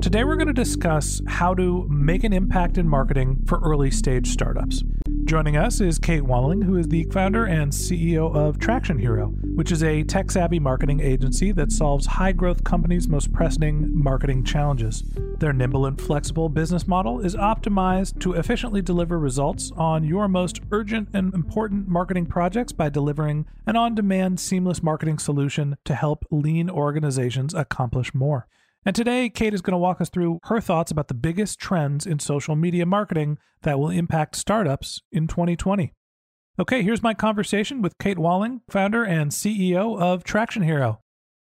Today we're going to discuss how to make an impact in marketing for early stage startups. Joining us is Kate Walling, who is the founder and CEO of Traction Hero, which is a tech savvy marketing agency that solves high growth companies' most pressing marketing challenges. Their nimble and flexible business model is optimized to efficiently deliver results on your most urgent and important marketing projects by delivering an on demand, seamless marketing solution to help lean organizations accomplish more. And today, Kate is going to walk us through her thoughts about the biggest trends in social media marketing that will impact startups in 2020. Okay, here's my conversation with Kate Walling, founder and CEO of Traction Hero.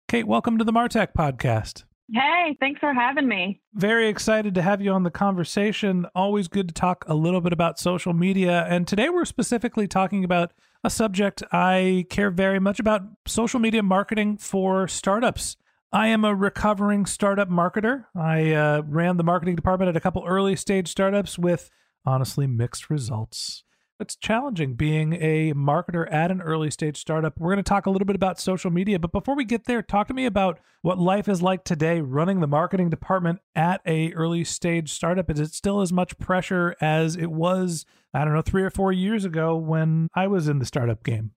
Kate, welcome to the Martech podcast. Hey, thanks for having me. Very excited to have you on the conversation. Always good to talk a little bit about social media. And today we're specifically talking about a subject I care very much about social media marketing for startups. I am a recovering startup marketer. I uh, ran the marketing department at a couple early stage startups with honestly mixed results. It's challenging being a marketer at an early stage startup. We're going to talk a little bit about social media, but before we get there, talk to me about what life is like today running the marketing department at a early stage startup. Is it still as much pressure as it was, I don't know, 3 or 4 years ago when I was in the startup game?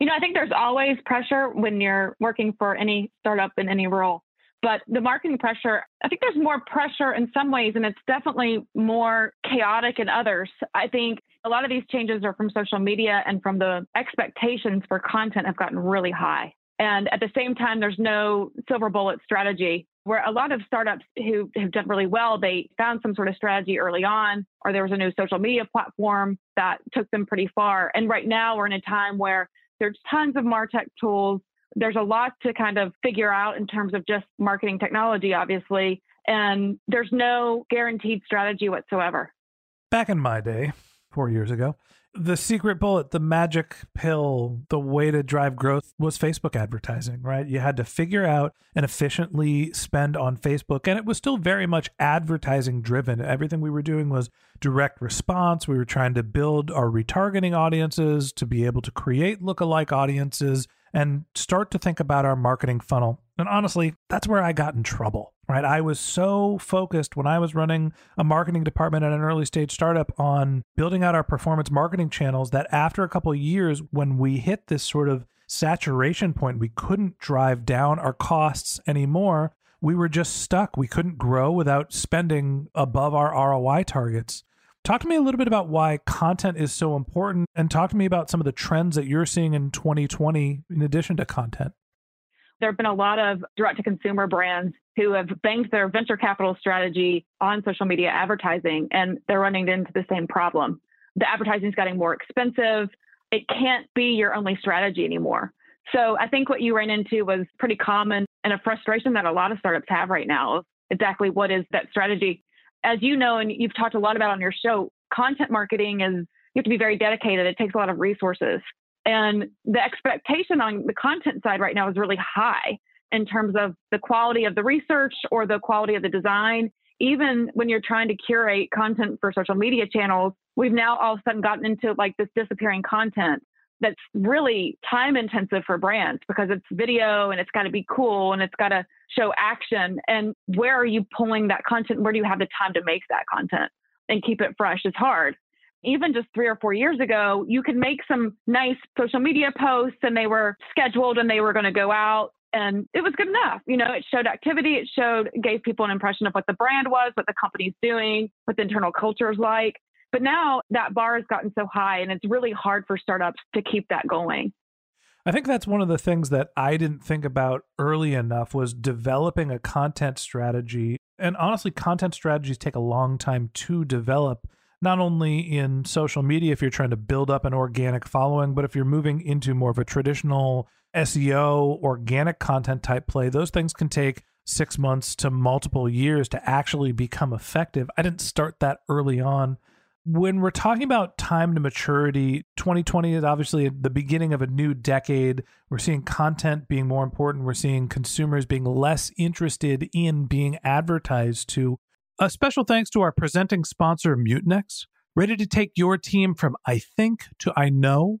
You know, I think there's always pressure when you're working for any startup in any role. But the marketing pressure, I think there's more pressure in some ways, and it's definitely more chaotic in others. I think a lot of these changes are from social media and from the expectations for content have gotten really high. And at the same time, there's no silver bullet strategy where a lot of startups who have done really well, they found some sort of strategy early on, or there was a new social media platform that took them pretty far. And right now, we're in a time where there's tons of MarTech tools. There's a lot to kind of figure out in terms of just marketing technology, obviously. And there's no guaranteed strategy whatsoever. Back in my day, four years ago, the secret bullet, the magic pill, the way to drive growth was Facebook advertising, right? You had to figure out and efficiently spend on Facebook. And it was still very much advertising driven. Everything we were doing was direct response. We were trying to build our retargeting audiences to be able to create lookalike audiences and start to think about our marketing funnel. And honestly, that's where I got in trouble, right? I was so focused when I was running a marketing department at an early stage startup on building out our performance marketing channels that after a couple years, when we hit this sort of saturation point, we couldn't drive down our costs anymore. We were just stuck. We couldn't grow without spending above our ROI targets. Talk to me a little bit about why content is so important and talk to me about some of the trends that you're seeing in 2020 in addition to content. There have been a lot of direct to consumer brands who have banked their venture capital strategy on social media advertising, and they're running into the same problem. The advertising is getting more expensive. It can't be your only strategy anymore. So I think what you ran into was pretty common and a frustration that a lot of startups have right now. Exactly what is that strategy? As you know, and you've talked a lot about on your show, content marketing is you have to be very dedicated. It takes a lot of resources. And the expectation on the content side right now is really high in terms of the quality of the research or the quality of the design. Even when you're trying to curate content for social media channels, we've now all of a sudden gotten into like this disappearing content that's really time intensive for brands because it's video and it's got to be cool and it's got to show action. And where are you pulling that content? Where do you have the time to make that content and keep it fresh? It's hard. Even just three or four years ago, you could make some nice social media posts and they were scheduled and they were going to go out and it was good enough. You know, it showed activity, it showed, gave people an impression of what the brand was, what the company's doing, what the internal culture is like. But now that bar has gotten so high and it's really hard for startups to keep that going. I think that's one of the things that I didn't think about early enough was developing a content strategy. And honestly, content strategies take a long time to develop, not only in social media if you're trying to build up an organic following, but if you're moving into more of a traditional SEO, organic content type play, those things can take six months to multiple years to actually become effective. I didn't start that early on. When we're talking about time to maturity, 2020 is obviously the beginning of a new decade. We're seeing content being more important. We're seeing consumers being less interested in being advertised to. A special thanks to our presenting sponsor, Mutinex. Ready to take your team from I think to I know?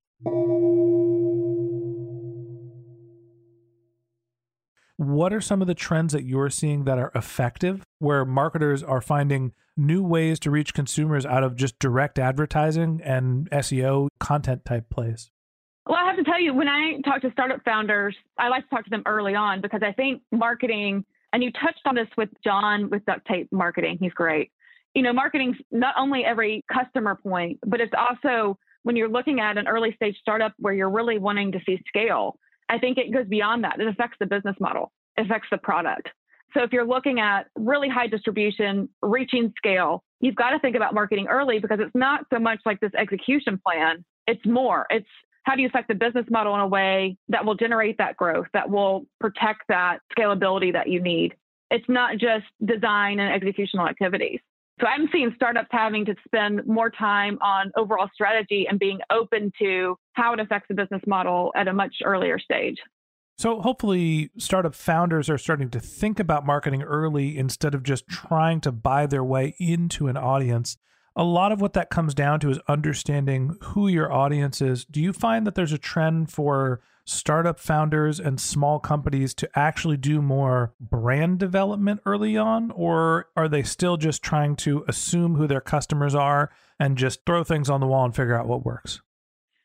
What are some of the trends that you're seeing that are effective where marketers are finding new ways to reach consumers out of just direct advertising and SEO content type plays? Well, I have to tell you, when I talk to startup founders, I like to talk to them early on because I think marketing, and you touched on this with John with duct tape marketing, he's great. You know, marketing's not only every customer point, but it's also when you're looking at an early stage startup where you're really wanting to see scale. I think it goes beyond that. It affects the business model, it affects the product. So if you're looking at really high distribution, reaching scale, you've got to think about marketing early because it's not so much like this execution plan. It's more. It's how do you affect the business model in a way that will generate that growth, that will protect that scalability that you need. It's not just design and executional activities. So I'm seeing startups having to spend more time on overall strategy and being open to how it affects the business model at a much earlier stage. So hopefully startup founders are starting to think about marketing early instead of just trying to buy their way into an audience. A lot of what that comes down to is understanding who your audience is. Do you find that there's a trend for startup founders and small companies to actually do more brand development early on? Or are they still just trying to assume who their customers are and just throw things on the wall and figure out what works?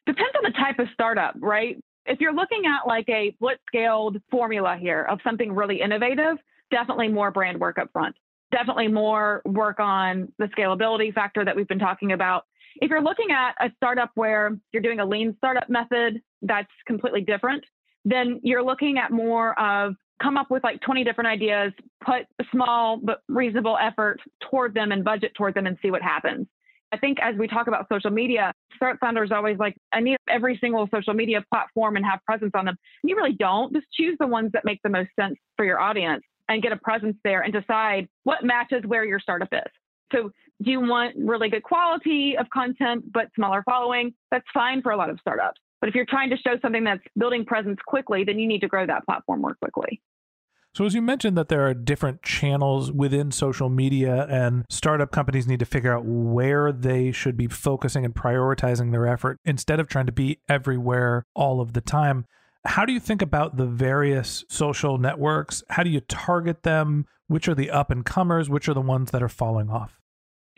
Depends on the type of startup, right? If you're looking at like a blitz scaled formula here of something really innovative, definitely more brand work up front. Definitely more work on the scalability factor that we've been talking about. If you're looking at a startup where you're doing a lean startup method, that's completely different. Then you're looking at more of come up with like 20 different ideas, put a small but reasonable effort toward them and budget toward them and see what happens. I think as we talk about social media, start founders always like, I need every single social media platform and have presence on them. You really don't. Just choose the ones that make the most sense for your audience. And get a presence there and decide what matches where your startup is. So, do you want really good quality of content but smaller following? That's fine for a lot of startups. But if you're trying to show something that's building presence quickly, then you need to grow that platform more quickly. So, as you mentioned, that there are different channels within social media, and startup companies need to figure out where they should be focusing and prioritizing their effort instead of trying to be everywhere all of the time. How do you think about the various social networks? How do you target them? Which are the up and comers? Which are the ones that are falling off?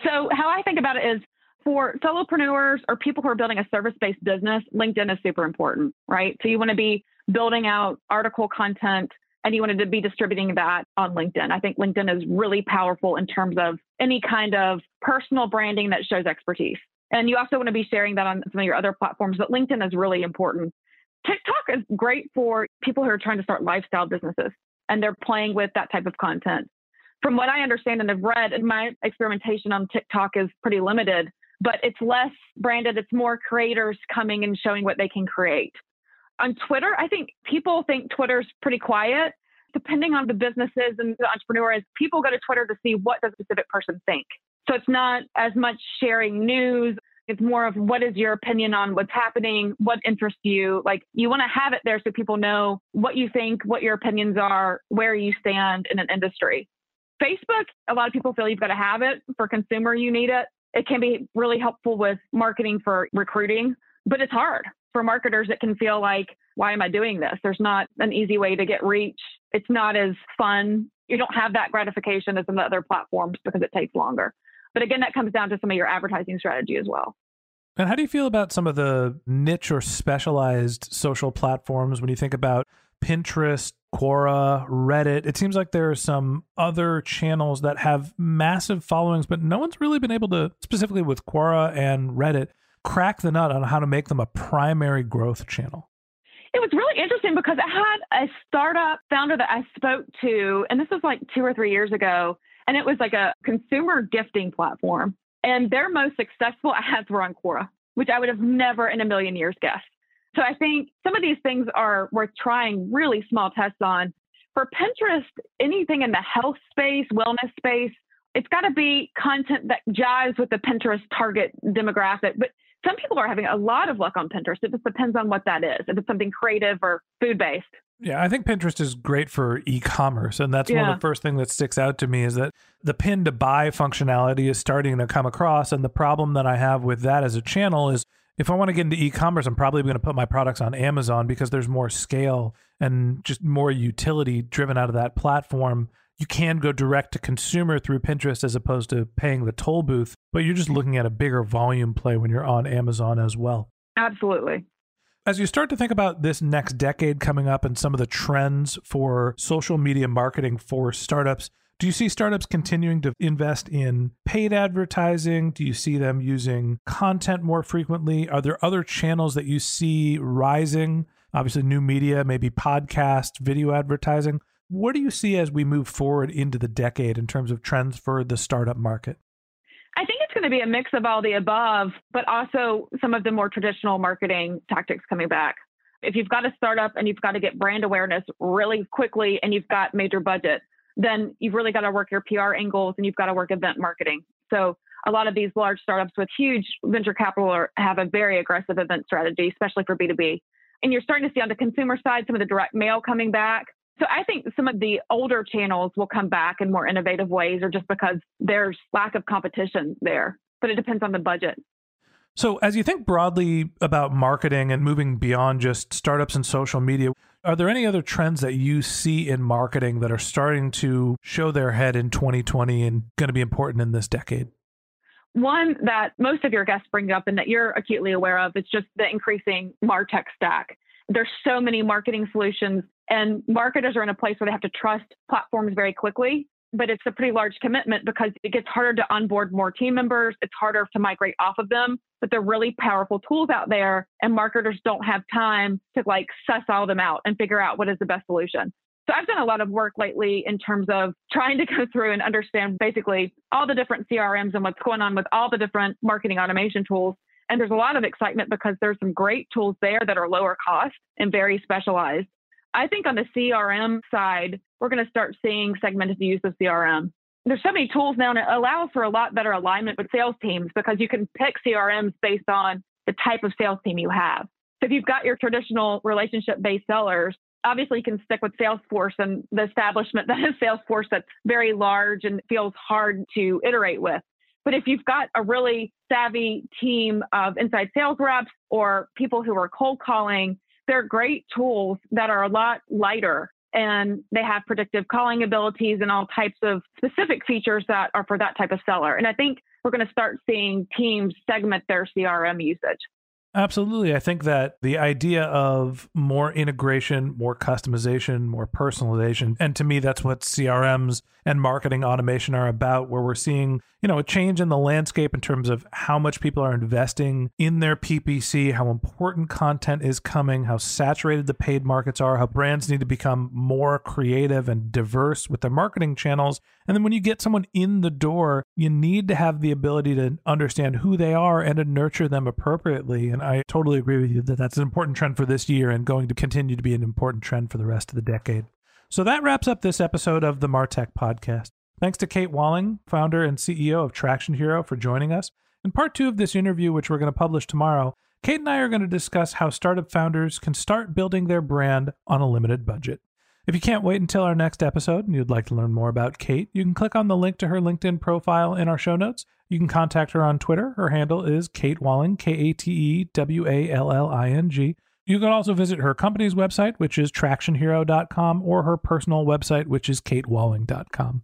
So, how I think about it is for solopreneurs or people who are building a service based business, LinkedIn is super important, right? So, you want to be building out article content and you wanted to be distributing that on LinkedIn. I think LinkedIn is really powerful in terms of any kind of personal branding that shows expertise. And you also want to be sharing that on some of your other platforms, but LinkedIn is really important. TikTok is great for people who are trying to start lifestyle businesses and they're playing with that type of content. From what I understand and have read, my experimentation on TikTok is pretty limited, but it's less branded. It's more creators coming and showing what they can create. On Twitter, I think people think Twitter's pretty quiet. Depending on the businesses and the entrepreneurs, people go to Twitter to see what does a specific person think. So it's not as much sharing news it's more of what is your opinion on what's happening, what interests you. Like you want to have it there so people know what you think, what your opinions are, where you stand in an industry. Facebook, a lot of people feel you've got to have it. For consumer, you need it. It can be really helpful with marketing for recruiting, but it's hard. For marketers, it can feel like, why am I doing this? There's not an easy way to get reach. It's not as fun. You don't have that gratification as in the other platforms because it takes longer. But again, that comes down to some of your advertising strategy as well. And how do you feel about some of the niche or specialized social platforms when you think about Pinterest, Quora, Reddit? It seems like there are some other channels that have massive followings, but no one's really been able to, specifically with Quora and Reddit, crack the nut on how to make them a primary growth channel. It was really interesting because I had a startup founder that I spoke to, and this was like two or three years ago and it was like a consumer gifting platform. And their most successful ads were on Quora, which I would have never in a million years guessed. So I think some of these things are worth trying really small tests on. For Pinterest, anything in the health space, wellness space, it's got to be content that jives with the Pinterest target demographic. But some people are having a lot of luck on Pinterest. It just depends on what that is. If it's something creative or food based. Yeah, I think Pinterest is great for e-commerce, and that's yeah. one of the first thing that sticks out to me is that the pin to buy functionality is starting to come across, and the problem that I have with that as a channel is if I want to get into e-commerce, I'm probably going to put my products on Amazon because there's more scale and just more utility driven out of that platform. You can go direct to consumer through Pinterest as opposed to paying the toll booth, but you're just looking at a bigger volume play when you're on Amazon as well. Absolutely. As you start to think about this next decade coming up and some of the trends for social media marketing for startups, do you see startups continuing to invest in paid advertising? Do you see them using content more frequently? Are there other channels that you see rising? Obviously, new media, maybe podcast, video advertising. What do you see as we move forward into the decade in terms of trends for the startup market? I think it's going to be a mix of all the above, but also some of the more traditional marketing tactics coming back. If you've got a startup and you've got to get brand awareness really quickly and you've got major budget, then you've really got to work your PR angles and you've got to work event marketing. So a lot of these large startups with huge venture capital are, have a very aggressive event strategy, especially for B2B. And you're starting to see on the consumer side some of the direct mail coming back. So I think some of the older channels will come back in more innovative ways or just because there's lack of competition there. But it depends on the budget. So, as you think broadly about marketing and moving beyond just startups and social media, are there any other trends that you see in marketing that are starting to show their head in 2020 and going to be important in this decade? One that most of your guests bring up and that you're acutely aware of is just the increasing MarTech stack. There's so many marketing solutions and marketers are in a place where they have to trust platforms very quickly, but it's a pretty large commitment because it gets harder to onboard more team members. It's harder to migrate off of them, but they're really powerful tools out there. And marketers don't have time to like suss all them out and figure out what is the best solution. So I've done a lot of work lately in terms of trying to go through and understand basically all the different CRMs and what's going on with all the different marketing automation tools. And there's a lot of excitement because there's some great tools there that are lower cost and very specialized. I think on the CRM side, we're going to start seeing segmented use of CRM. There's so many tools now, and it allows for a lot better alignment with sales teams because you can pick CRMs based on the type of sales team you have. So if you've got your traditional relationship based sellers, obviously you can stick with Salesforce and the establishment that is Salesforce that's very large and feels hard to iterate with. But if you've got a really savvy team of inside sales reps or people who are cold calling, they're great tools that are a lot lighter and they have predictive calling abilities and all types of specific features that are for that type of seller. And I think we're going to start seeing teams segment their CRM usage. Absolutely. I think that the idea of more integration, more customization, more personalization, and to me, that's what CRMs and marketing automation are about, where we're seeing, you know, a change in the landscape in terms of how much people are investing in their PPC, how important content is coming, how saturated the paid markets are, how brands need to become more creative and diverse with their marketing channels. And then when you get someone in the door, you need to have the ability to understand who they are and to nurture them appropriately. And I totally agree with you that that's an important trend for this year and going to continue to be an important trend for the rest of the decade. So that wraps up this episode of the Martech podcast. Thanks to Kate Walling, founder and CEO of Traction Hero, for joining us. In part two of this interview, which we're going to publish tomorrow, Kate and I are going to discuss how startup founders can start building their brand on a limited budget. If you can't wait until our next episode and you'd like to learn more about Kate, you can click on the link to her LinkedIn profile in our show notes. You can contact her on Twitter. Her handle is Kate Walling, K A T E W A L L I N G. You can also visit her company's website, which is tractionhero.com, or her personal website, which is katewalling.com.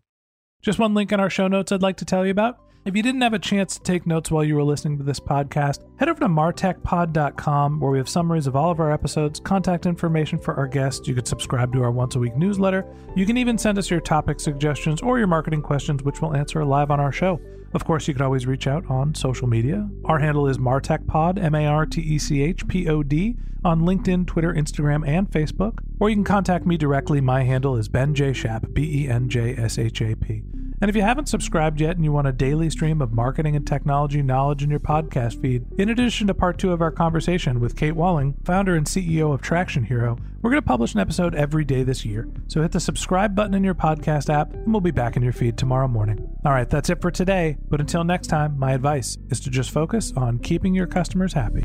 Just one link in our show notes I'd like to tell you about. If you didn't have a chance to take notes while you were listening to this podcast, head over to martechpod.com where we have summaries of all of our episodes, contact information for our guests. You could subscribe to our once a week newsletter. You can even send us your topic suggestions or your marketing questions, which we'll answer live on our show. Of course, you can always reach out on social media. Our handle is MartechPod, M A R T E C H P O D, on LinkedIn, Twitter, Instagram, and Facebook. Or you can contact me directly. My handle is Ben J. Shap, B E N J S H A P. And if you haven't subscribed yet and you want a daily stream of marketing and technology knowledge in your podcast feed, in addition to part two of our conversation with Kate Walling, founder and CEO of Traction Hero, we're going to publish an episode every day this year. So hit the subscribe button in your podcast app, and we'll be back in your feed tomorrow morning. All right, that's it for today. But until next time, my advice is to just focus on keeping your customers happy.